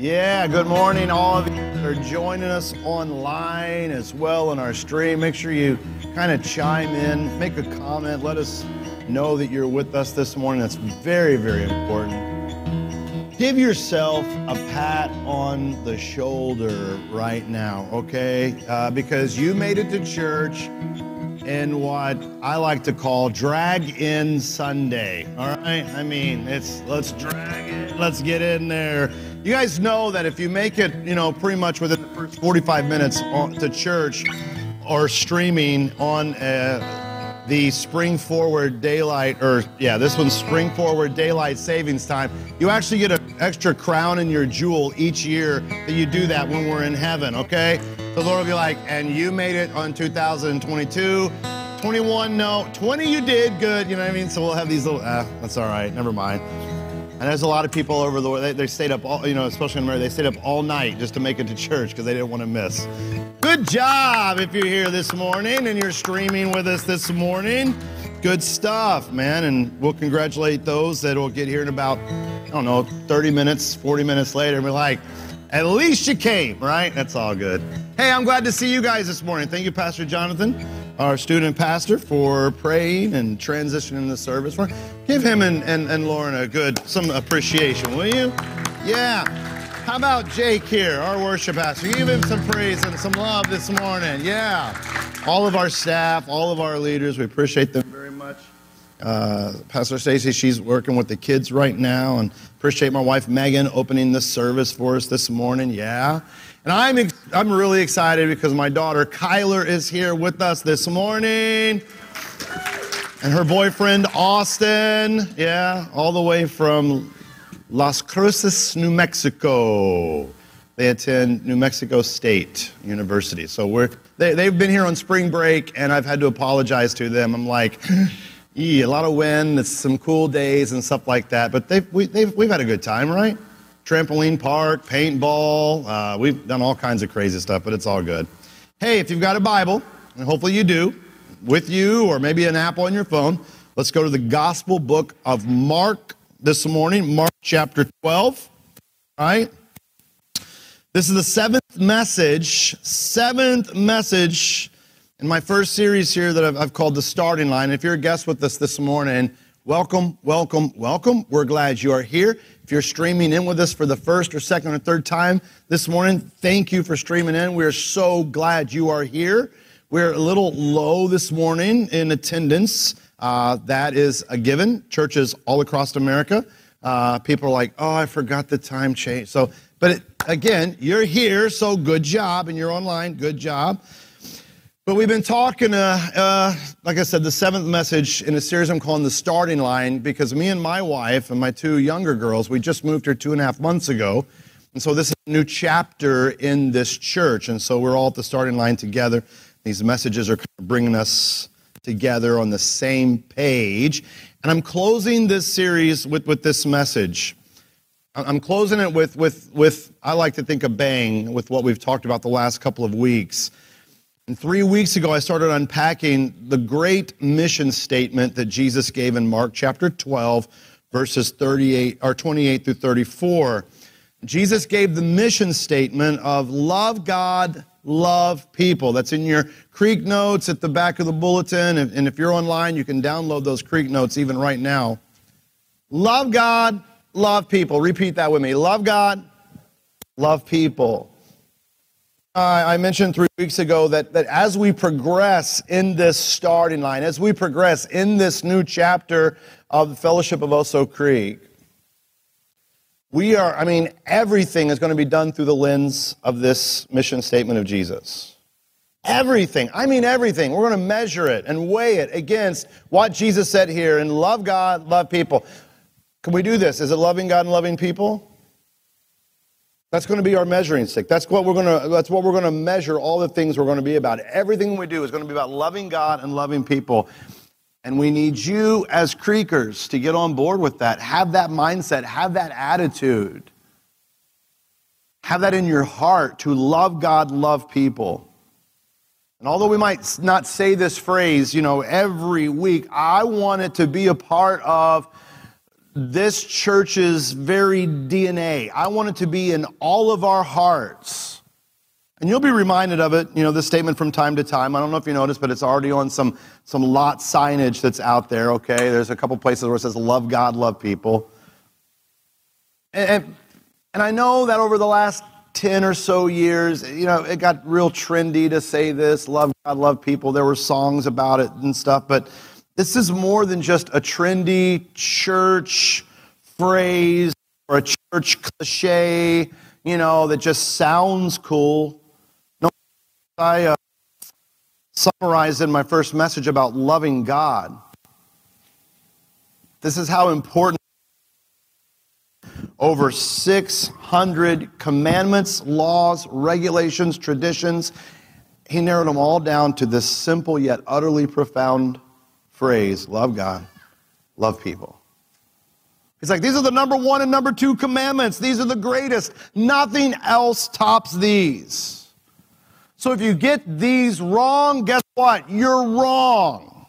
Yeah, good morning, all of you that are joining us online as well in our stream. Make sure you kind of chime in, make a comment, let us know that you're with us this morning. That's very, very important. Give yourself a pat on the shoulder right now, okay? Uh, because you made it to church in what I like to call drag in Sunday. All right? I mean, it's let's drag it, let's get in there. You guys know that if you make it, you know, pretty much within the first 45 minutes on, to church or streaming on uh, the Spring Forward Daylight, or yeah, this one's Spring Forward Daylight Savings Time, you actually get an extra crown in your jewel each year that you do that when we're in heaven, okay? The Lord will be like, and you made it on 2022. 21, no. 20, you did good. You know what I mean? So we'll have these little, ah, that's all right. Never mind. And there's a lot of people over the they, they stayed up all, you know, especially in America, they stayed up all night just to make it to church because they didn't want to miss. Good job if you're here this morning and you're streaming with us this morning. Good stuff, man. And we'll congratulate those that will get here in about, I don't know, 30 minutes, 40 minutes later and be like, at least you came, right? That's all good. Hey, I'm glad to see you guys this morning. Thank you, Pastor Jonathan, our student pastor, for praying and transitioning the service. Give him and, and, and Lauren a good, some appreciation, will you? Yeah. How about Jake here, our worship pastor? Give him some praise and some love this morning. Yeah. All of our staff, all of our leaders, we appreciate them very much. Uh, Pastor Stacy, she's working with the kids right now, and appreciate my wife Megan opening the service for us this morning. Yeah, and I'm ex- I'm really excited because my daughter Kyler is here with us this morning, and her boyfriend Austin. Yeah, all the way from Las Cruces, New Mexico. They attend New Mexico State University, so we're they, they've been here on spring break, and I've had to apologize to them. I'm like. Yeah, a lot of wind, it's some cool days and stuff like that. But they've, we, they've, we've had a good time, right? Trampoline park, paintball. Uh, we've done all kinds of crazy stuff, but it's all good. Hey, if you've got a Bible, and hopefully you do, with you or maybe an app on your phone, let's go to the Gospel book of Mark this morning, Mark chapter 12. All right? This is the seventh message, seventh message in my first series here that I've, I've, called The Starting Line. If you're a guest with us this morning, welcome, welcome, welcome. We're glad you are here. If you're streaming in with us for the first or second or third time this morning, thank you for streaming in. We are so glad you are here. We're a little low this morning in attendance. Uh, that is a given. Churches all across America. Uh, people are like, oh, I forgot the time change. So, but it, again, you're here, so good job, and you're online, good job. But we've been talking, uh, uh, like I said, the seventh message in a series I'm calling The Starting Line because me and my wife and my two younger girls, we just moved here two and a half months ago. And so this is a new chapter in this church. And so we're all at the starting line together. These messages are kind of bringing us together on the same page. And I'm closing this series with, with this message. I'm closing it with, with, with, I like to think, a bang with what we've talked about the last couple of weeks. And three weeks ago, I started unpacking the great mission statement that Jesus gave in Mark chapter 12, verses 38 or 28 through 34. Jesus gave the mission statement of love God, love people. That's in your Creek notes at the back of the bulletin. And if you're online, you can download those Creek notes even right now. Love God, love people. Repeat that with me. Love God, love people. Uh, I mentioned three weeks ago that, that as we progress in this starting line, as we progress in this new chapter of the Fellowship of Oso Creek, we are, I mean, everything is going to be done through the lens of this mission statement of Jesus. Everything. I mean, everything. We're going to measure it and weigh it against what Jesus said here and love God, love people. Can we do this? Is it loving God and loving people? That's going to be our measuring stick. That's what we're going to that's what we're going to measure all the things we're going to be about. Everything we do is going to be about loving God and loving people. And we need you as creekers to get on board with that. Have that mindset, have that attitude. Have that in your heart to love God, love people. And although we might not say this phrase, you know, every week, I want it to be a part of this church's very DNA. I want it to be in all of our hearts. And you'll be reminded of it, you know, this statement from time to time. I don't know if you noticed, but it's already on some, some lot signage that's out there, okay? There's a couple places where it says, love God, love people. And, and, and I know that over the last 10 or so years, you know, it got real trendy to say this love God, love people. There were songs about it and stuff, but this is more than just a trendy church phrase or a church cliche, you know, that just sounds cool. No, I uh, summarized in my first message about loving God. This is how important over 600 commandments, laws, regulations, traditions. He narrowed them all down to this simple yet utterly profound phrase love God, love people. He's like, these are the number one and number two commandments. These are the greatest. Nothing else tops these. So if you get these wrong, guess what? You're wrong.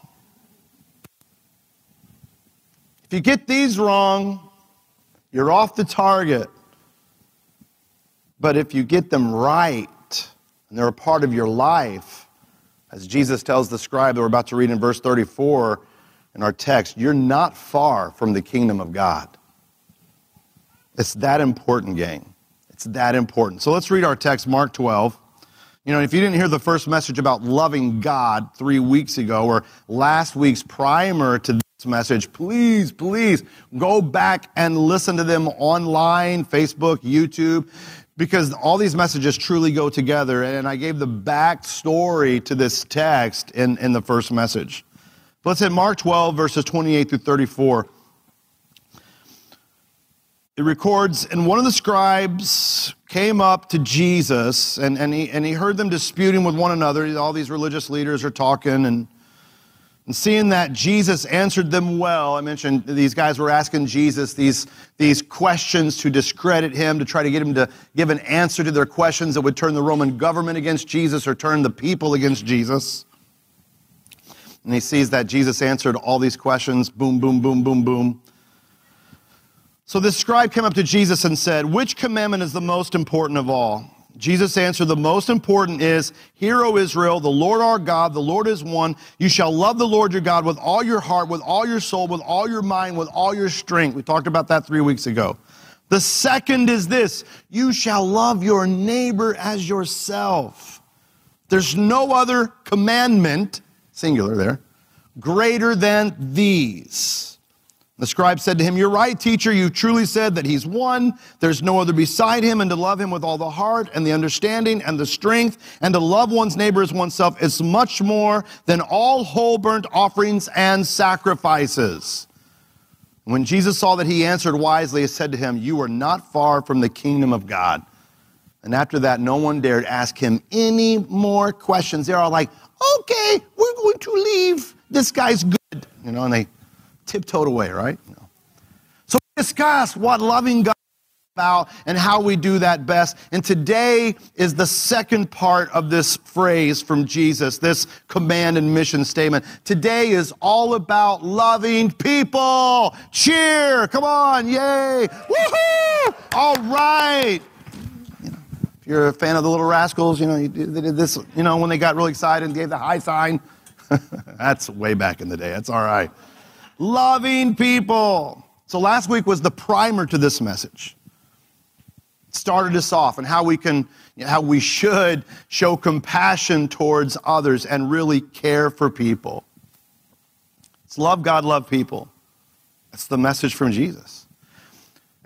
If you get these wrong, you're off the target. But if you get them right and they're a part of your life, as Jesus tells the scribe that we're about to read in verse 34 in our text, you're not far from the kingdom of God. It's that important, gang. It's that important. So let's read our text, Mark 12. You know, if you didn't hear the first message about loving God three weeks ago or last week's primer to this message, please, please go back and listen to them online, Facebook, YouTube because all these messages truly go together. And I gave the backstory to this text in, in the first message. But let's hit Mark 12, verses 28 through 34. It records, and one of the scribes came up to Jesus, and, and, he, and he heard them disputing with one another. All these religious leaders are talking, and and seeing that Jesus answered them well, I mentioned these guys were asking Jesus these, these questions to discredit him, to try to get him to give an answer to their questions that would turn the Roman government against Jesus or turn the people against Jesus. And he sees that Jesus answered all these questions boom, boom, boom, boom, boom. So this scribe came up to Jesus and said, Which commandment is the most important of all? Jesus answered, The most important is, Hear, O Israel, the Lord our God, the Lord is one. You shall love the Lord your God with all your heart, with all your soul, with all your mind, with all your strength. We talked about that three weeks ago. The second is this you shall love your neighbor as yourself. There's no other commandment, singular there, greater than these. The scribe said to him, You're right, teacher. You truly said that he's one. There's no other beside him, and to love him with all the heart and the understanding and the strength, and to love one's neighbor as oneself is much more than all whole burnt offerings and sacrifices. When Jesus saw that he answered wisely, he said to him, You are not far from the kingdom of God. And after that, no one dared ask him any more questions. They're all like, Okay, we're going to leave. This guy's good. You know, and they tiptoed away, right? So we discuss what loving God about and how we do that best. And today is the second part of this phrase from Jesus, this command and mission statement. Today is all about loving people. Cheer. Come on. Yay. Woohoo. All right. You know, if you're a fan of the Little Rascals, you know, they did this, you know, when they got really excited and gave the high sign. That's way back in the day. That's all right loving people. So last week was the primer to this message. It started us off and how we can, how we should show compassion towards others and really care for people. It's love God, love people. That's the message from Jesus.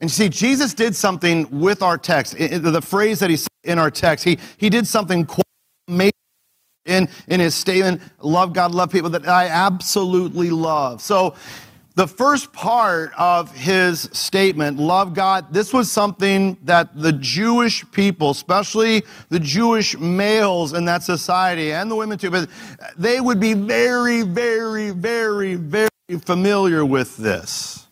And you see, Jesus did something with our text. The phrase that he said in our text, he, he did something quite amazing in, in his statement, love God, love people, that I absolutely love. So, the first part of his statement, love God, this was something that the Jewish people, especially the Jewish males in that society and the women too, but they would be very, very, very, very familiar with this.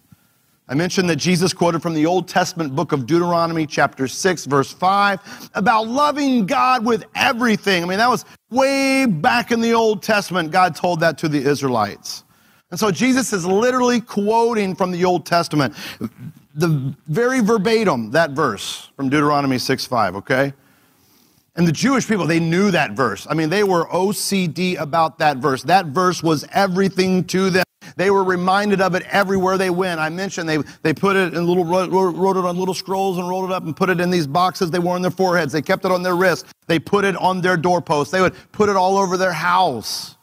I mentioned that Jesus quoted from the Old Testament book of Deuteronomy, chapter 6, verse 5, about loving God with everything. I mean, that was way back in the Old Testament. God told that to the Israelites. And so Jesus is literally quoting from the Old Testament, the very verbatim, that verse from Deuteronomy 6 5, okay? And the Jewish people, they knew that verse. I mean, they were OCD about that verse. That verse was everything to them. They were reminded of it everywhere they went. I mentioned they, they put it in little, wrote it on little scrolls and rolled it up and put it in these boxes they wore on their foreheads. They kept it on their wrists. They put it on their doorposts. They would put it all over their house.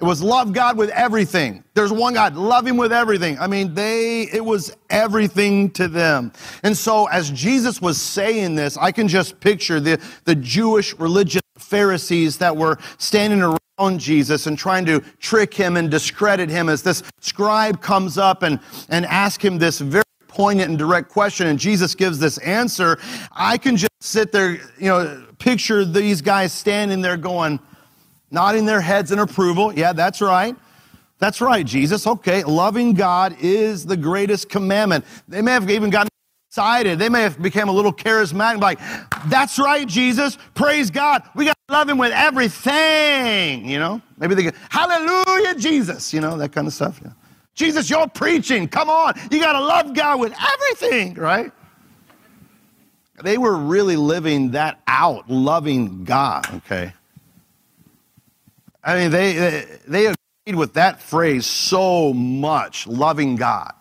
It was love God with everything. There's one God, love Him with everything. I mean, they, it was everything to them. And so, as Jesus was saying this, I can just picture the, the Jewish religious Pharisees that were standing around Jesus and trying to trick him and discredit him as this scribe comes up and, and asks him this very poignant and direct question, and Jesus gives this answer. I can just sit there, you know, picture these guys standing there going, nodding their heads in approval. Yeah, that's right. That's right, Jesus. Okay, loving God is the greatest commandment. They may have even gotten excited. They may have become a little charismatic, like, that's right, Jesus. Praise God. We got love him with everything, you know? Maybe they go, hallelujah, Jesus, you know, that kind of stuff. Yeah. Jesus, you're preaching. Come on. You got to love God with everything, right? They were really living that out, loving God, okay? I mean, they, they, agreed with that phrase so much, loving God.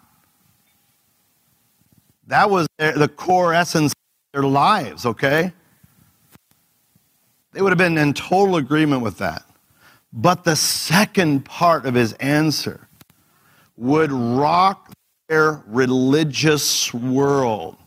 That was their, the core essence of their lives, okay? They would have been in total agreement with that. But the second part of his answer would rock their religious world.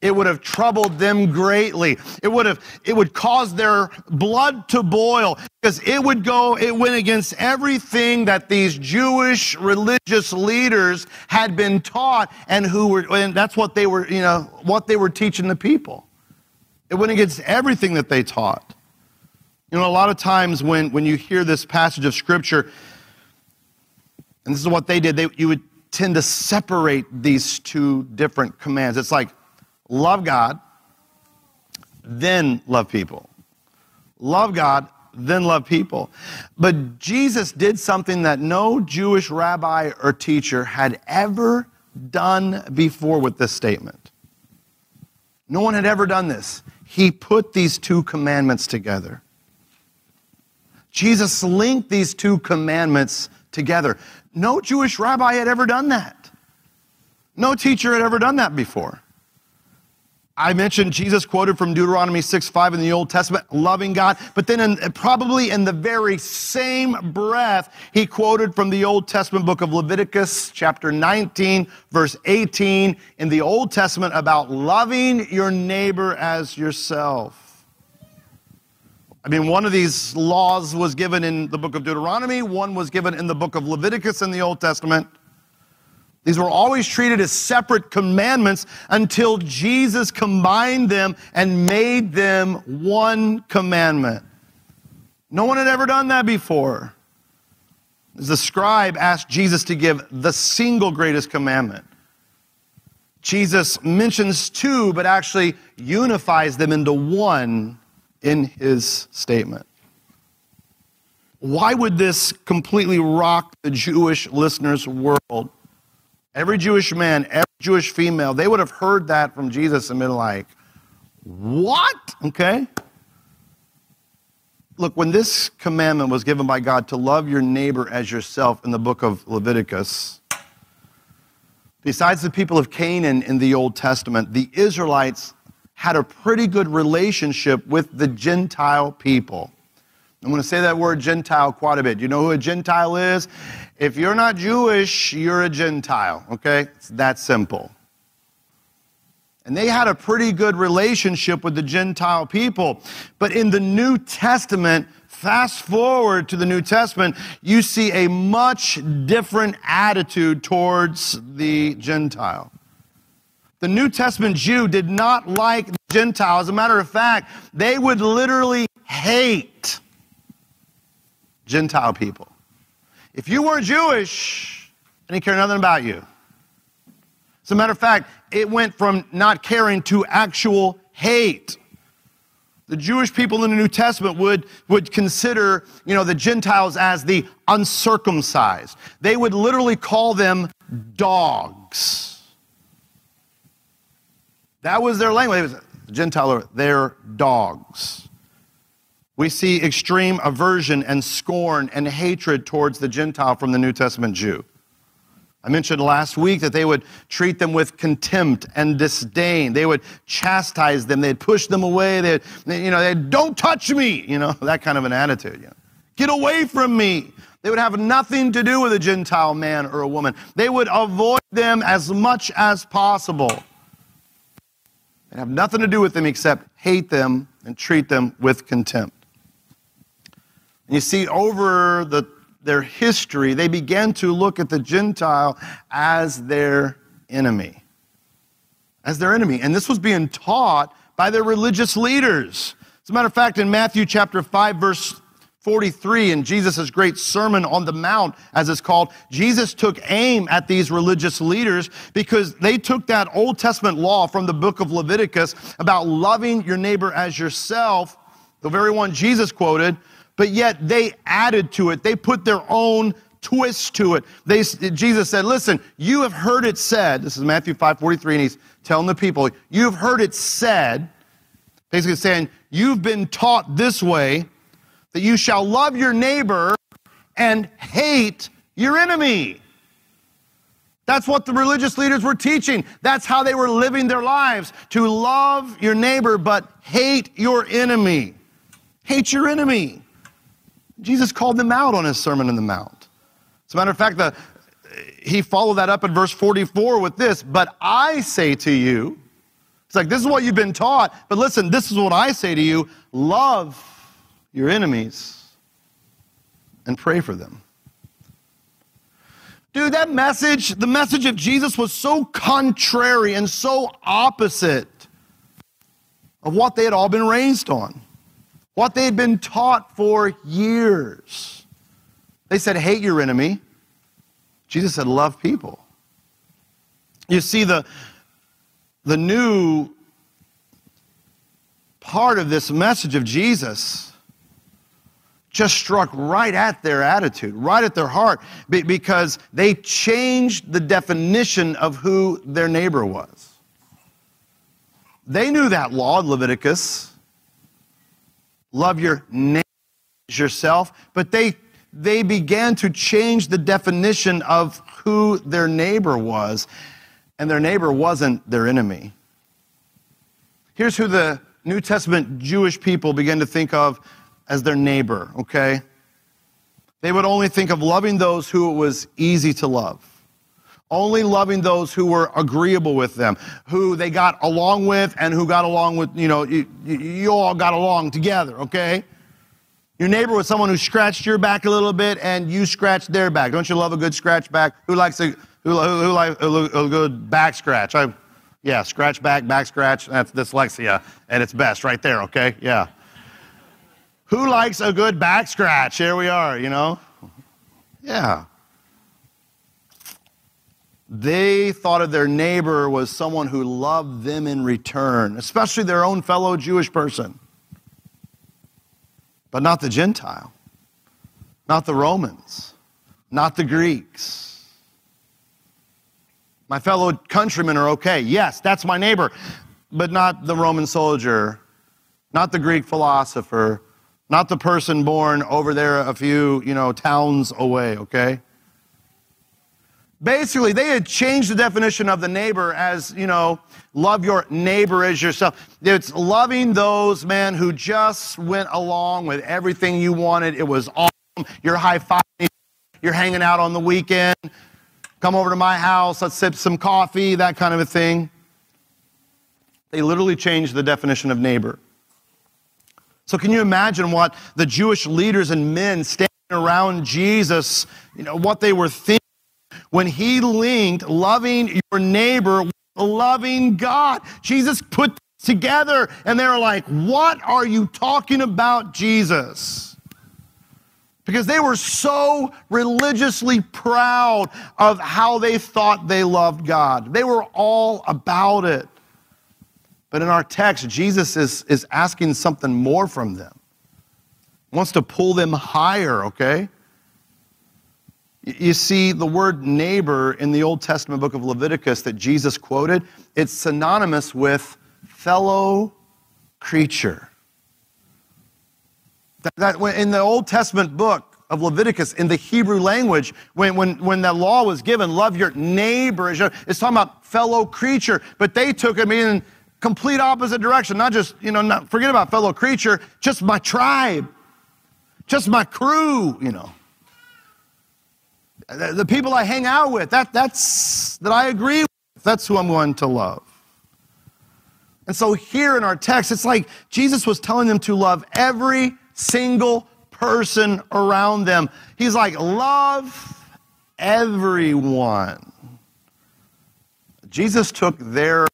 It would have troubled them greatly. It would have, it would cause their blood to boil because it would go, it went against everything that these Jewish religious leaders had been taught and who were, and that's what they were, you know, what they were teaching the people. It went against everything that they taught. You know, a lot of times when, when you hear this passage of scripture, and this is what they did, they, you would tend to separate these two different commands. It's like, love God, then love people. Love God, then love people. But Jesus did something that no Jewish rabbi or teacher had ever done before with this statement. No one had ever done this. He put these two commandments together. Jesus linked these two commandments together. No Jewish rabbi had ever done that. No teacher had ever done that before. I mentioned Jesus quoted from Deuteronomy 6 5 in the Old Testament, loving God. But then, in, probably in the very same breath, he quoted from the Old Testament book of Leviticus, chapter 19, verse 18, in the Old Testament about loving your neighbor as yourself. I mean, one of these laws was given in the book of Deuteronomy, one was given in the book of Leviticus in the Old Testament. These were always treated as separate commandments until Jesus combined them and made them one commandment. No one had ever done that before. The scribe asked Jesus to give the single greatest commandment. Jesus mentions two, but actually unifies them into one in his statement. Why would this completely rock the Jewish listeners' world? Every Jewish man, every Jewish female, they would have heard that from Jesus and been like, what? Okay. Look, when this commandment was given by God to love your neighbor as yourself in the book of Leviticus, besides the people of Canaan in the Old Testament, the Israelites had a pretty good relationship with the Gentile people. I'm going to say that word Gentile quite a bit. You know who a Gentile is? If you're not Jewish, you're a Gentile, okay? It's that simple. And they had a pretty good relationship with the Gentile people. But in the New Testament, fast forward to the New Testament, you see a much different attitude towards the Gentile. The New Testament Jew did not like the Gentile. As a matter of fact, they would literally hate Gentile people. If you weren't Jewish, I didn't care nothing about you. As a matter of fact, it went from not caring to actual hate. the Jewish people in the New Testament would, would consider, you know, the Gentiles as the uncircumcised. They would literally call them dogs. That was their language. The Gentile, they're dogs. We see extreme aversion and scorn and hatred towards the Gentile from the New Testament Jew. I mentioned last week that they would treat them with contempt and disdain. They would chastise them. They'd push them away. They'd, you know, they'd, don't touch me, you know, that kind of an attitude. You know. Get away from me. They would have nothing to do with a Gentile man or a woman. They would avoid them as much as possible. They'd have nothing to do with them except hate them and treat them with contempt. And you see, over the their history, they began to look at the Gentile as their enemy. As their enemy. And this was being taught by their religious leaders. As a matter of fact, in Matthew chapter 5, verse 43, in Jesus' great Sermon on the Mount, as it's called, Jesus took aim at these religious leaders because they took that Old Testament law from the book of Leviticus about loving your neighbor as yourself, the very one Jesus quoted, but yet they added to it. They put their own twist to it. They, Jesus said, listen, you have heard it said, this is Matthew 5, 43, and he's telling the people, you've heard it said, basically saying, you've been taught this way, that you shall love your neighbor and hate your enemy. That's what the religious leaders were teaching. That's how they were living their lives to love your neighbor but hate your enemy. Hate your enemy. Jesus called them out on his Sermon on the Mount. As a matter of fact, the, he followed that up in verse 44 with this, but I say to you, it's like, this is what you've been taught, but listen, this is what I say to you love your enemies and pray for them. Dude, that message, the message of Jesus was so contrary and so opposite of what they had all been raised on what they had been taught for years. They said, hate your enemy. Jesus said, love people. You see, the, the new part of this message of Jesus just struck right at their attitude, right at their heart, because they changed the definition of who their neighbor was. They knew that law, Leviticus love your neighbor as yourself, but they they began to change the definition of who their neighbor was, and their neighbor wasn't their enemy. Here's who the New Testament Jewish people began to think of as their neighbor, okay? They would only think of loving those who it was easy to love only loving those who were agreeable with them, who they got along with, and who got along with, you know, you, you, all got along together, okay? Your neighbor was someone who scratched your back a little bit and you scratched their back. Don't you love a good scratch back? Who likes a, who, who, who likes a, a good back scratch? I, yeah, scratch back, back scratch. That's dyslexia at its best right there, okay? Yeah. Who likes a good back scratch? Here we are, you know? Yeah. They thought of their neighbor was someone who loved them in return, especially their own fellow Jewish person, but not the Gentile, not the Romans, not the Greeks. My fellow countrymen are okay. Yes, that's my neighbor, but not the Roman soldier, not the Greek philosopher, not the person born over there a few, you know, towns away, okay? Basically, they had changed the definition of the neighbor as, you know, love your neighbor as yourself. It's loving those, man, who just went along with everything you wanted. It was awesome. You're high fiving, you're hanging out on the weekend. Come over to my house, let's sip some coffee, that kind of a thing. They literally changed the definition of neighbor. So, can you imagine what the Jewish leaders and men standing around Jesus, you know, what they were thinking? when he linked loving your neighbor with loving God. Jesus put together and they're like, What are you talking about, Jesus? Because they were so religiously proud of how they thought they loved God. They were all about it. But in our text, Jesus is, is asking something more from them. He wants to pull them higher, okay? You see, the word neighbor in the Old Testament book of Leviticus that Jesus quoted, it's synonymous with fellow creature. That, in the Old Testament book of Leviticus, in the Hebrew language, when, when, when that law was given, love your neighbor, it's talking about fellow creature, but they took it in complete opposite direction. Not just, you know, not forget about fellow creature, just my tribe, just my crew, you know. The, the people I hang out with, that, that's, that I agree with, that's who I'm going to love. And so here in our text, it's like Jesus was telling them to love every single person around them. He's like, love everyone. Jesus took their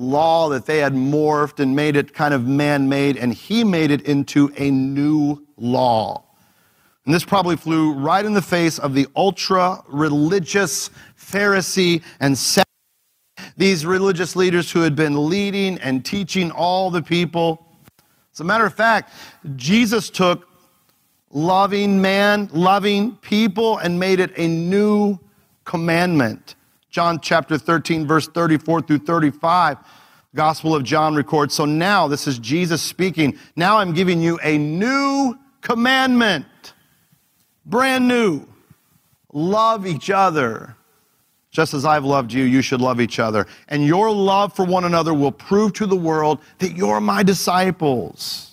law that they had morphed and made it kind of man made, and he made it into a new law. And this probably flew right in the face of the ultra religious Pharisee and these religious leaders who had been leading and teaching all the people. As a matter of fact, Jesus took loving man, loving people, and made it a new commandment. John chapter 13, verse 34 through 35. Gospel of John records, So now, this is Jesus speaking, now I'm giving you a new commandment. Brand new. Love each other. Just as I've loved you, you should love each other. And your love for one another will prove to the world that you're my disciples.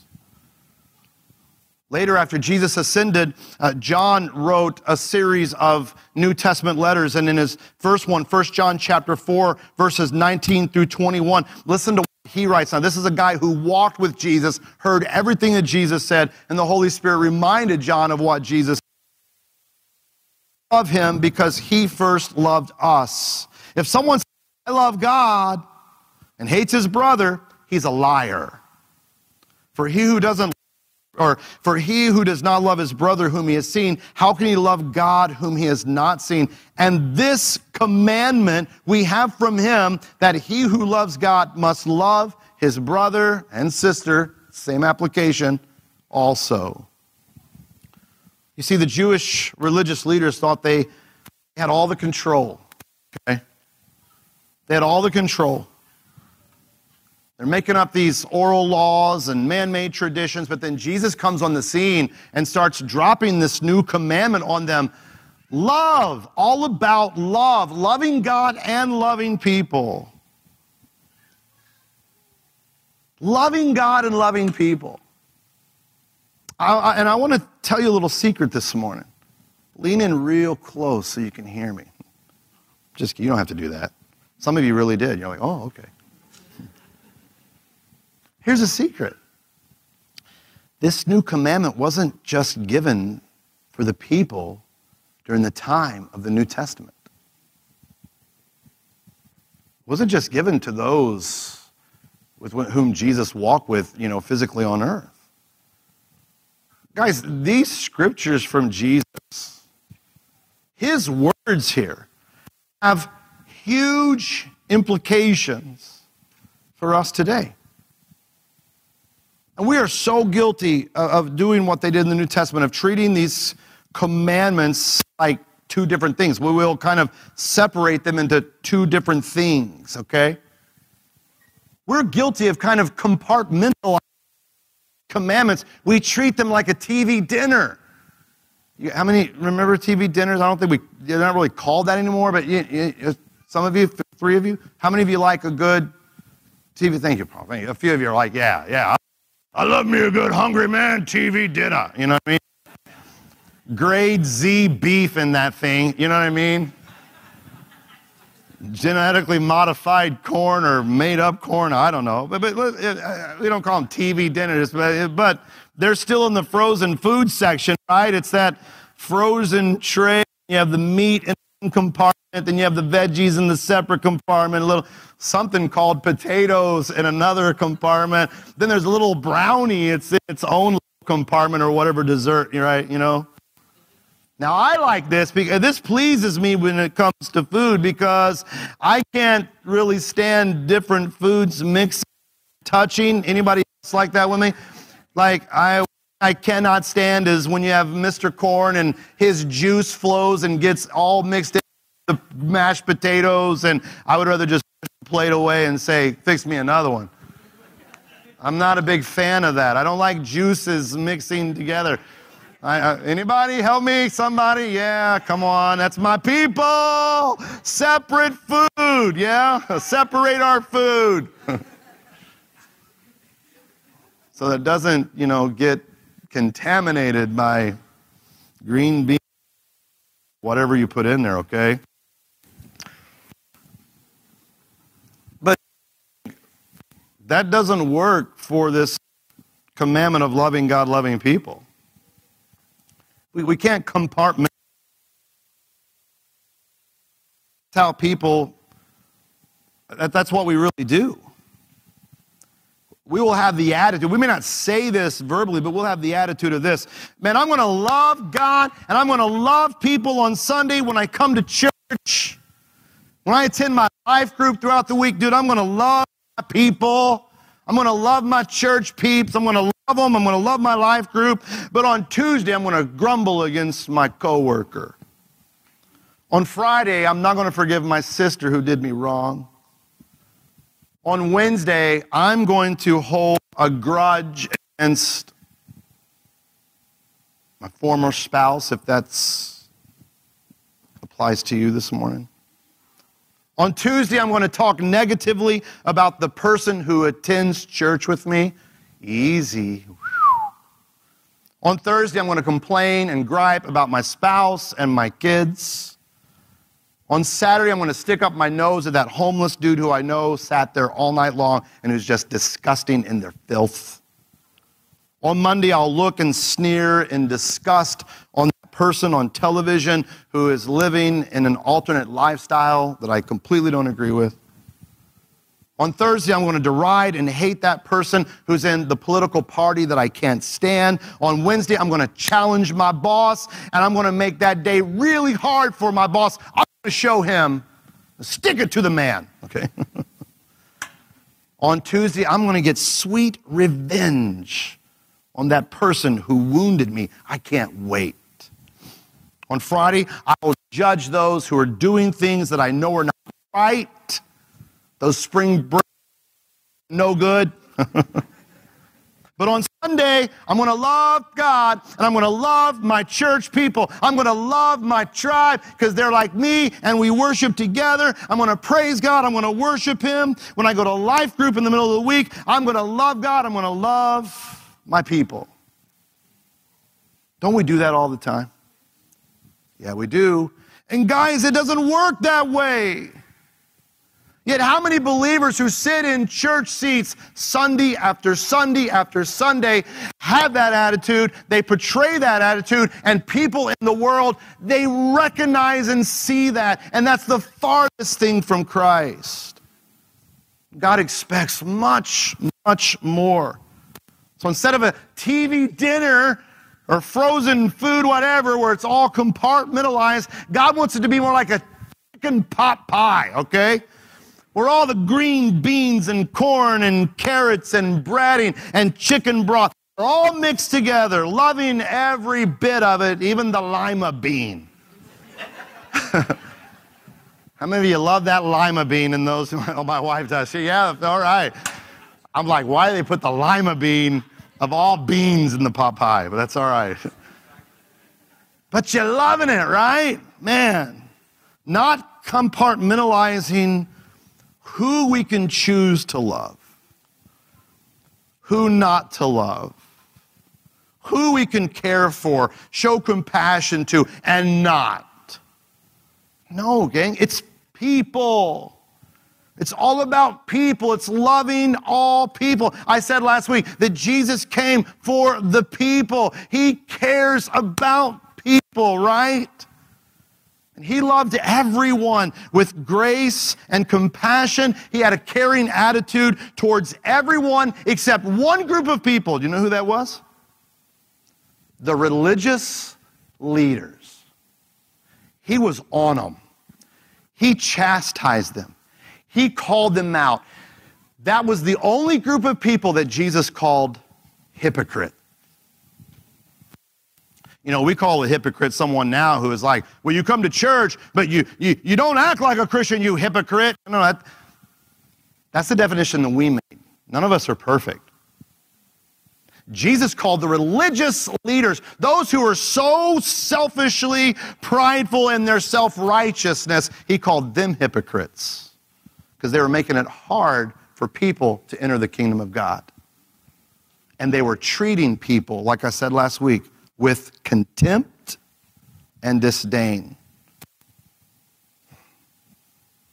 Later, after Jesus ascended, uh, John wrote a series of New Testament letters. And in his first one, 1 John chapter 4, verses 19 through 21, listen to what he writes. Now, this is a guy who walked with Jesus, heard everything that Jesus said, and the Holy Spirit reminded John of what Jesus love him because he first loved us. If someone says, I love God and hates his brother, he's a liar. For he who doesn't or for he who does not love his brother whom he has seen, how can he love God whom he has not seen? And this commandment we have from him that he who loves God must love his brother and sister, same application, also. You see, the Jewish religious leaders thought they had all the control. Okay? They had all the control. They're making up these oral laws and man made traditions, but then Jesus comes on the scene and starts dropping this new commandment on them love, all about love, loving God and loving people. Loving God and loving people. I, I, and I want to tell you a little secret this morning. Lean in real close so you can hear me. Just, you don't have to do that. Some of you really did. You're like, oh, okay. Here's a secret this new commandment wasn't just given for the people during the time of the New Testament. It wasn't just given to those with whom Jesus walked with, you know, physically on earth. Guys, these scriptures from Jesus, his words here, have huge implications for us today. And we are so guilty of doing what they did in the New Testament, of treating these commandments like two different things. We will kind of separate them into two different things, okay? We're guilty of kind of compartmentalizing commandments, we treat them like a TV dinner. You, how many remember TV dinners? I don't think we, they're not really called that anymore, but you, you, some of you, three of you, how many of you like a good TV? Thank you, Paul. Thank you. A few of you are like, yeah, yeah. I love me a good hungry man TV dinner. You know what I mean? Grade Z beef in that thing. You know what I mean? genetically modified corn or made up corn. I don't know. But, but uh, we don't call them TV dinners, but, but they're still in the frozen food section, right? It's that frozen tray. You have the meat in compartment, then you have the veggies in the separate compartment, a little something called potatoes in another compartment. Then there's a little brownie, it's its own compartment or whatever dessert, right? You know? Now, I like this because this pleases me when it comes to food because I can't really stand different foods mixing, touching. Anybody else like that with me? Like, I, I cannot stand is when you have Mr. Corn and his juice flows and gets all mixed in the mashed potatoes, and I would rather just plate away and say, fix me another one. I'm not a big fan of that. I don't like juices mixing together. I, uh, anybody help me? Somebody? Yeah, come on. That's my people. Separate food. Yeah, separate our food. so that doesn't, you know, get contaminated by green beans, whatever you put in there, okay? That doesn't work for this commandment of loving God, loving people. We, we can't compartment. How people, that, that's what we really do. We will have the attitude, we may not say this verbally, but we'll have the attitude of this Man, I'm going to love God and I'm going to love people on Sunday when I come to church. When I attend my life group throughout the week, dude, I'm going to love people. I'm going to love my church peeps. I'm going to love them. I'm going to love my life group. But on Tuesday, I'm going to grumble against my coworker. On Friday, I'm not going to forgive my sister who did me wrong. On Wednesday, I'm going to hold a grudge against my former spouse, if that's applies to you this morning. On Tuesday, I'm going to talk negatively about the person who attends church with me. Easy. On Thursday, I'm going to complain and gripe about my spouse and my kids. On Saturday, I'm going to stick up my nose at that homeless dude who I know sat there all night long and who's just disgusting in their filth. On Monday, I'll look and sneer in disgust on person on television who is living in an alternate lifestyle that I completely don't agree with. On Thursday, I'm going to deride and hate that person who's in the political party that I can't stand. On Wednesday, I'm going to challenge my boss and I'm going to make that day really hard for my boss. I'm going to show him, stick it to the man, okay? on Tuesday, I'm going to get sweet revenge on that person who wounded me. I can't wait. On Friday, I will judge those who are doing things that I know are not right. Those spring break, no good. but on Sunday, I'm going to love God and I'm going to love my church people. I'm going to love my tribe because they're like me and we worship together. I'm going to praise God. I'm going to worship Him. When I go to life group in the middle of the week, I'm going to love God. I'm going to love my people. Don't we do that all the time? Yeah, we do. And guys, it doesn't work that way. Yet, how many believers who sit in church seats Sunday after Sunday after Sunday have that attitude? They portray that attitude, and people in the world, they recognize and see that. And that's the farthest thing from Christ. God expects much, much more. So instead of a TV dinner, or frozen food, whatever, where it's all compartmentalized. God wants it to be more like a chicken pot pie, okay? Where all the green beans and corn and carrots and breading and chicken broth are all mixed together, loving every bit of it, even the lima bean. How many of you love that lima bean and those? Oh, my wife does. She, yeah, all right. I'm like, why do they put the lima bean? Of all beans in the pot pie, but that's all right. But you're loving it, right? Man, not compartmentalizing who we can choose to love, who not to love, who we can care for, show compassion to, and not. No, gang, it's people. It's all about people. It's loving all people. I said last week that Jesus came for the people. He cares about people, right? And he loved everyone with grace and compassion. He had a caring attitude towards everyone except one group of people. Do you know who that was? The religious leaders. He was on them. He chastised them. He called them out. That was the only group of people that Jesus called hypocrite. You know, we call a hypocrite someone now who is like, well, you come to church, but you, you, you don't act like a Christian, you hypocrite. No, that, that's the definition that we made. None of us are perfect. Jesus called the religious leaders, those who are so selfishly prideful in their self righteousness, he called them hypocrites because they were making it hard for people to enter the kingdom of God. And they were treating people, like I said last week, with contempt and disdain.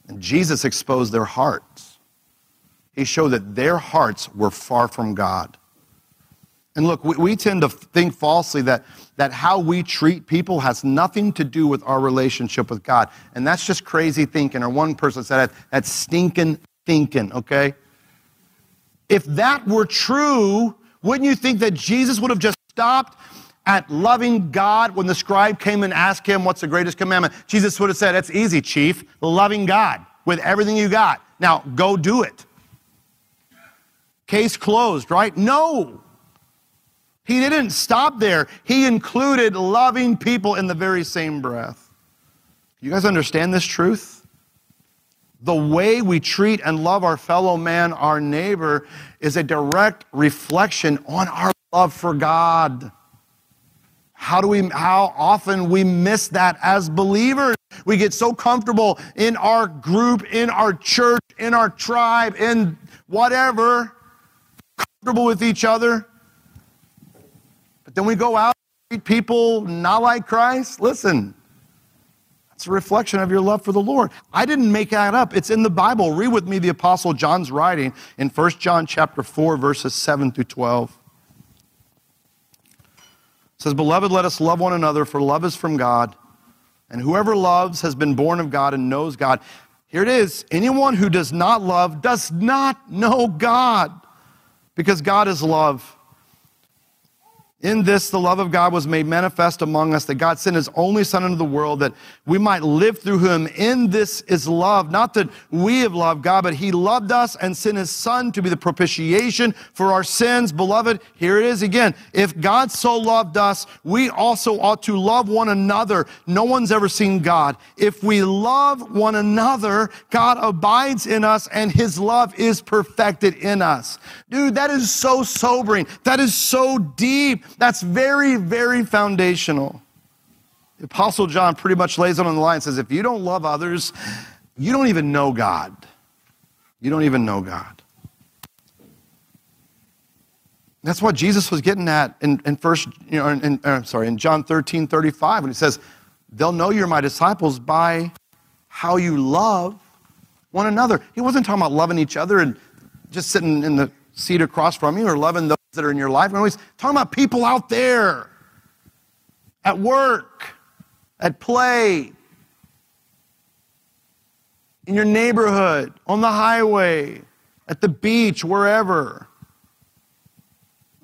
And Jesus exposed their hearts. He showed that their hearts were far from God. And look, we, we, tend to think falsely that, that how we treat people has nothing to do with our relationship with God. And that's just crazy thinking. Or one person said that, that's stinking thinking, okay? If that were true, wouldn't you think that Jesus would have just stopped at loving God when the scribe came and asked him, What's the greatest commandment? Jesus would have said, That's easy, chief. Loving God with everything you got. Now go do it. Case closed, right? No. He didn't stop there. He included loving people in the very same breath. You guys understand this truth? The way we treat and love our fellow man, our neighbor, is a direct reflection on our love for God. How do we how often we miss that as believers? We get so comfortable in our group, in our church, in our tribe, in whatever, comfortable with each other then we go out and treat people not like Christ. Listen, it's a reflection of your love for the Lord. I didn't make that up. It's in the Bible. Read with me the Apostle John's writing in 1 John chapter 4, verses 7 through 12. It says, Beloved, let us love one another, for love is from God. And whoever loves has been born of God and knows God. Here it is. Anyone who does not love does not know God, because God is love. In this, the love of God was made manifest among us, that God sent his only Son into the world that we might live through him. In this is love, not that we have loved God, but he loved us and sent his Son to be the propitiation for our sins. Beloved, here it is again. If God so loved us, we also ought to love one another. No one's ever seen God. If we love one another, God abides in us and his love is perfected in us. Dude, that is so sobering. That is so deep. That's very, very foundational. The Apostle John pretty much lays it on the line and says, if you don't love others, you don't even know God. You don't even know God. That's what Jesus was getting at in, in first, you know, in, in uh, sorry, in John 13, 35, when he says, They'll know you're my disciples by how you love one another. He wasn't talking about loving each other and just sitting in the seat across from you or loving those that are in your life. We're always talking about people out there at work, at play, in your neighborhood, on the highway, at the beach, wherever.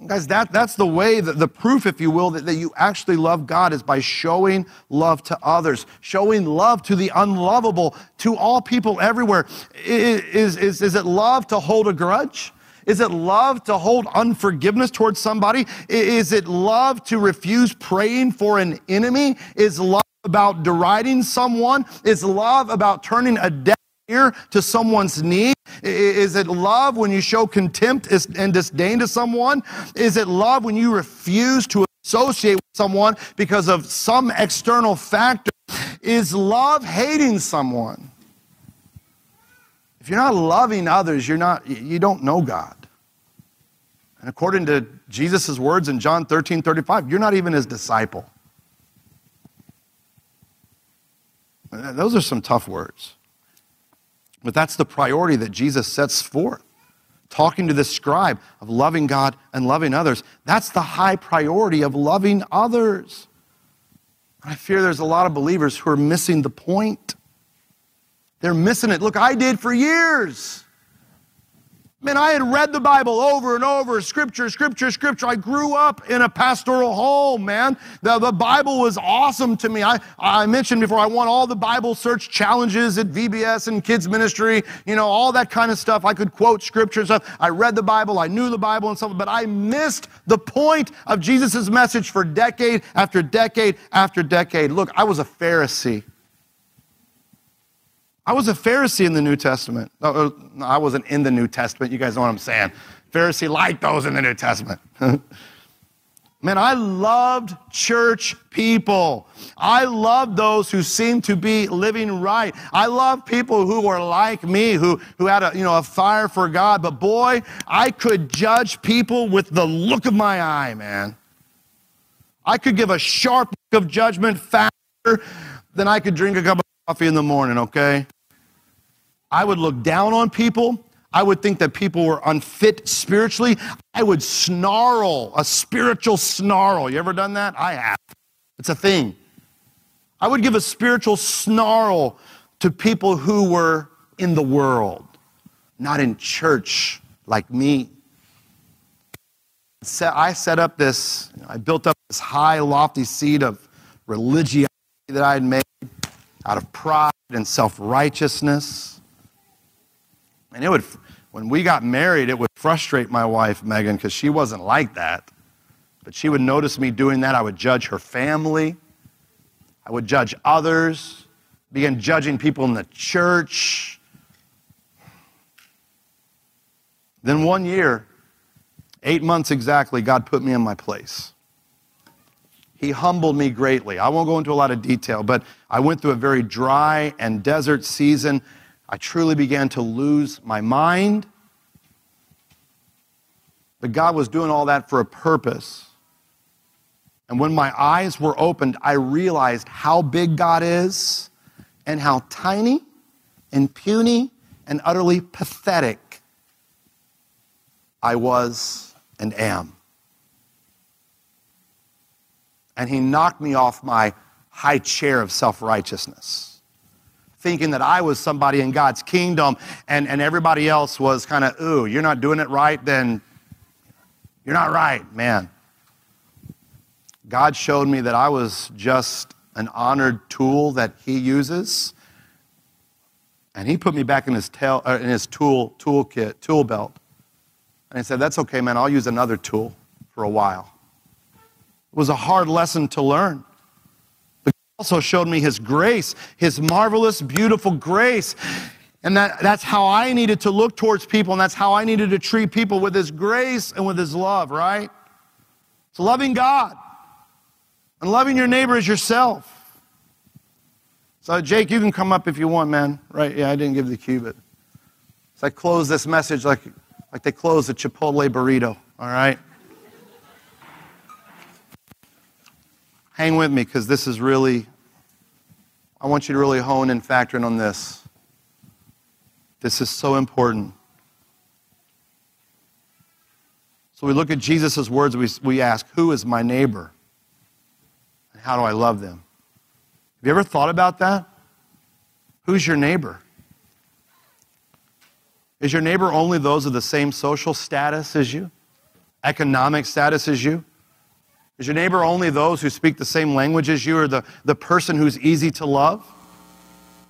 Guys, that, that's the way, that, the proof, if you will, that, that you actually love God is by showing love to others, showing love to the unlovable, to all people everywhere. Is, is, is it love to hold a grudge? Is it love to hold unforgiveness towards somebody? Is it love to refuse praying for an enemy? Is love about deriding someone? Is love about turning a deaf ear to someone's need? Is it love when you show contempt and disdain to someone? Is it love when you refuse to associate with someone because of some external factor? Is love hating someone? If you're not loving others, you're not, you don't know God. And according to Jesus' words in John 13 35, you're not even his disciple. Those are some tough words. But that's the priority that Jesus sets forth. Talking to the scribe of loving God and loving others. That's the high priority of loving others. I fear there's a lot of believers who are missing the point. They're missing it. Look, I did for years. Man, I had read the Bible over and over, scripture, scripture, scripture. I grew up in a pastoral home, man. The, the Bible was awesome to me. I, I mentioned before, I won all the Bible search challenges at VBS and kids ministry, you know, all that kind of stuff. I could quote scripture and stuff. I read the Bible, I knew the Bible and stuff, but I missed the point of Jesus' message for decade after decade after decade. Look, I was a Pharisee. I was a Pharisee in the New Testament. No, I wasn't in the New Testament. You guys know what I'm saying. Pharisee like those in the New Testament. Man, I loved church people. I loved those who seemed to be living right. I loved people who were like me, who, who had a, you know, a fire for God. But boy, I could judge people with the look of my eye, man. I could give a sharp look of judgment faster than I could drink a cup of coffee in the morning, okay? I would look down on people. I would think that people were unfit spiritually. I would snarl, a spiritual snarl. You ever done that? I have. It's a thing. I would give a spiritual snarl to people who were in the world, not in church like me. I set up this, I built up this high, lofty seed of religiosity that I had made out of pride and self righteousness. And it would, when we got married, it would frustrate my wife, Megan, because she wasn't like that. But she would notice me doing that. I would judge her family, I would judge others, begin judging people in the church. Then one year, eight months exactly, God put me in my place. He humbled me greatly. I won't go into a lot of detail, but I went through a very dry and desert season. I truly began to lose my mind. But God was doing all that for a purpose. And when my eyes were opened, I realized how big God is and how tiny and puny and utterly pathetic I was and am and he knocked me off my high chair of self righteousness, thinking that I was somebody in God's kingdom and, and everybody else was kind of, ooh, you're not doing it right, then you're not right, man. God showed me that I was just an honored tool that he uses. And he put me back in his, tail, uh, in his tool, toolkit, tool belt. And he said, That's okay, man. I'll use another tool for a while. It was a hard lesson to learn. But also showed me His grace, His marvelous, beautiful grace. And that, that's how I needed to look towards people, and that's how I needed to treat people with His grace and with His love, right? It's loving God and loving your neighbor as yourself. So, Jake, you can come up if you want, man. Right? Yeah, I didn't give the cue, but so I close this message like, like they close the Chipotle burrito, all right? Hang with me because this is really, I want you to really hone and factor in on this. This is so important. So we look at Jesus' words, we, we ask, Who is my neighbor? And how do I love them? Have you ever thought about that? Who's your neighbor? Is your neighbor only those of the same social status as you? Economic status as you? Is your neighbor only those who speak the same language as you or the, the person who's easy to love?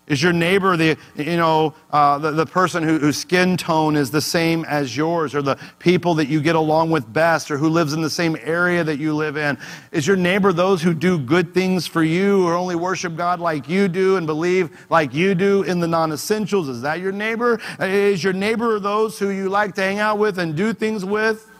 Is your neighbor the, you know, uh, the, the person who, whose skin tone is the same as yours or the people that you get along with best or who lives in the same area that you live in? Is your neighbor those who do good things for you or only worship God like you do and believe like you do in the non essentials? Is that your neighbor? Is your neighbor those who you like to hang out with and do things with?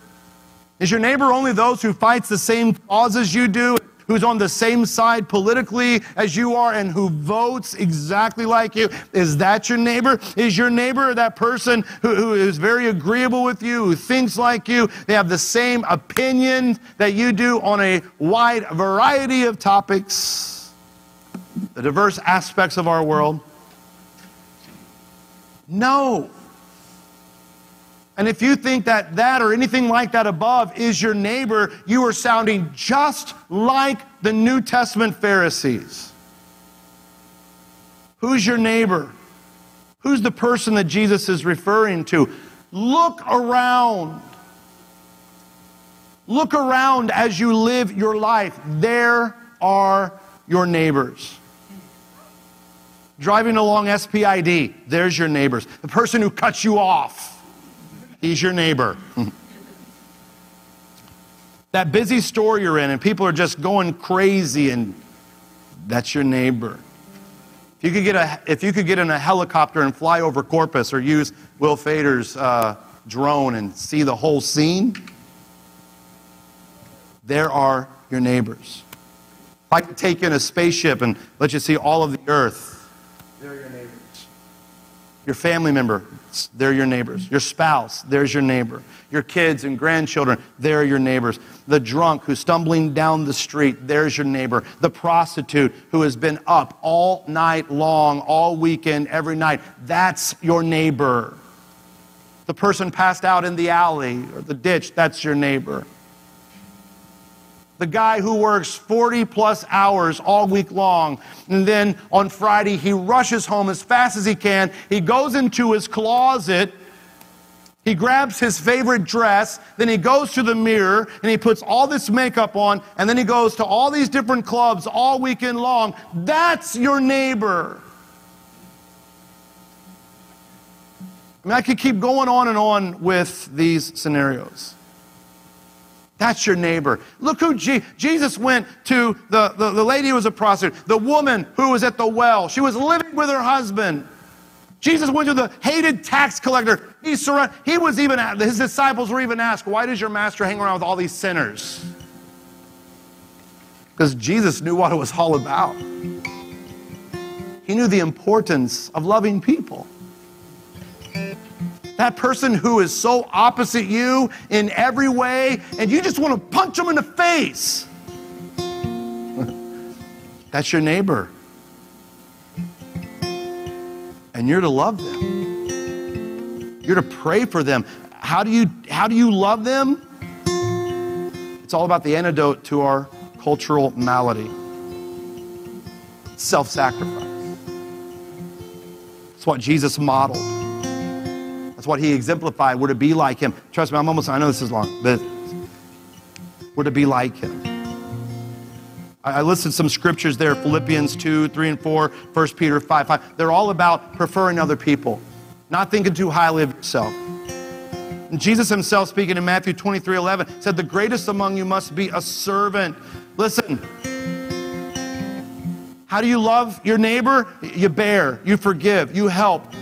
Is your neighbor only those who fights the same causes you do, who's on the same side politically as you are, and who votes exactly like you? Is that your neighbor? Is your neighbor that person who, who is very agreeable with you, who thinks like you? They have the same opinion that you do on a wide variety of topics, the diverse aspects of our world? No. And if you think that that or anything like that above is your neighbor, you are sounding just like the New Testament Pharisees. Who's your neighbor? Who's the person that Jesus is referring to? Look around. Look around as you live your life. There are your neighbors. Driving along SPID, there's your neighbors. The person who cuts you off, he's your neighbor. that busy store you're in and people are just going crazy and that's your neighbor. If you could get, a, if you could get in a helicopter and fly over Corpus or use Will Fader's uh, drone and see the whole scene, there are your neighbors. If I could take in a spaceship and let you see all of the earth, they're your neighbors. Your family member, they're your neighbors. Your spouse, there's your neighbor. Your kids and grandchildren, they're your neighbors. The drunk who's stumbling down the street, there's your neighbor. The prostitute who has been up all night long, all weekend, every night, that's your neighbor. The person passed out in the alley or the ditch, that's your neighbor the guy who works 40 plus hours all week long. And then on Friday, he rushes home as fast as he can. He goes into his closet. He grabs his favorite dress, then he goes to the mirror and he puts all this makeup on, and then he goes to all these different clubs all weekend long. That's your neighbor. I mean, I could keep going on and on with these scenarios. That's your neighbor. Look who Je- Jesus went to the, the, the lady who was a prostitute, the woman who was at the well. She was living with her husband. Jesus went to the hated tax collector. He, he was even, his disciples were even asked, Why does your master hang around with all these sinners? Because Jesus knew what it was all about. He knew the importance of loving people. That person who is so opposite you in every way, and you just want to punch them in the face. That's your neighbor. And you're to love them. You're to pray for them. How do you how do you love them? It's all about the antidote to our cultural malady. Self-sacrifice. It's what Jesus modeled. That's what he exemplified. We're to be like him. Trust me, I'm almost, I know this is long, but we're to be like him. I listed some scriptures there Philippians 2, 3, and 4, 1 Peter 5, 5. They're all about preferring other people, not thinking too highly of yourself. And Jesus himself, speaking in Matthew 23, 11, said, The greatest among you must be a servant. Listen, how do you love your neighbor? You bear, you forgive, you help,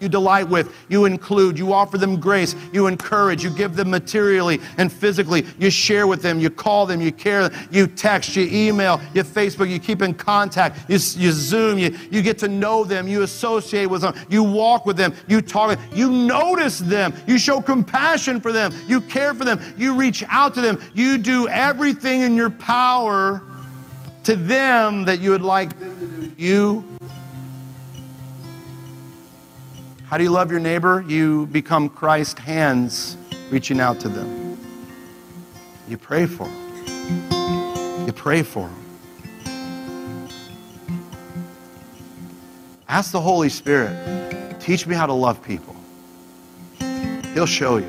you delight with, you include, you offer them grace, you encourage, you give them materially and physically, you share with them, you call them, you care, you text, you email, you Facebook, you keep in contact, you, you Zoom, you, you get to know them, you associate with them, you walk with them, you talk, you notice them, you show compassion for them, you care for them, you reach out to them, you do everything in your power to them that you would like them to do you. How do you love your neighbor? You become Christ's hands reaching out to them. You pray for them. You pray for them. Ask the Holy Spirit, teach me how to love people. He'll show you.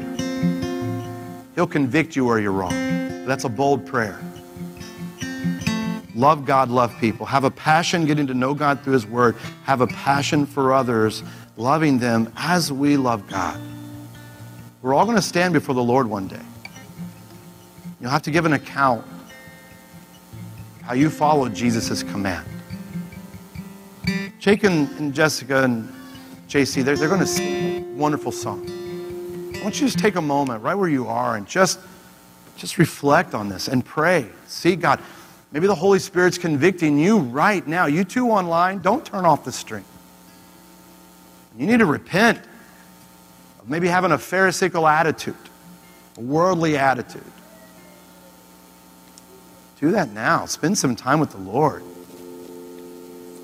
He'll convict you where you're wrong. That's a bold prayer. Love God, love people. Have a passion getting to know God through His Word. Have a passion for others, loving them as we love God. We're all going to stand before the Lord one day. You'll have to give an account how you followed Jesus' command. Jake and, and Jessica and JC, they're, they're going to sing a wonderful song. I want you to just take a moment right where you are and just, just reflect on this and pray. See God. Maybe the Holy Spirit's convicting you right now. You too online, don't turn off the stream. You need to repent of maybe having a Pharisaical attitude, a worldly attitude. Do that now. Spend some time with the Lord.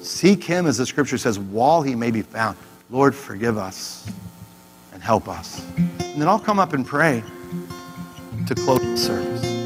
Seek Him, as the scripture says, while He may be found. Lord, forgive us and help us. And then I'll come up and pray to close the service.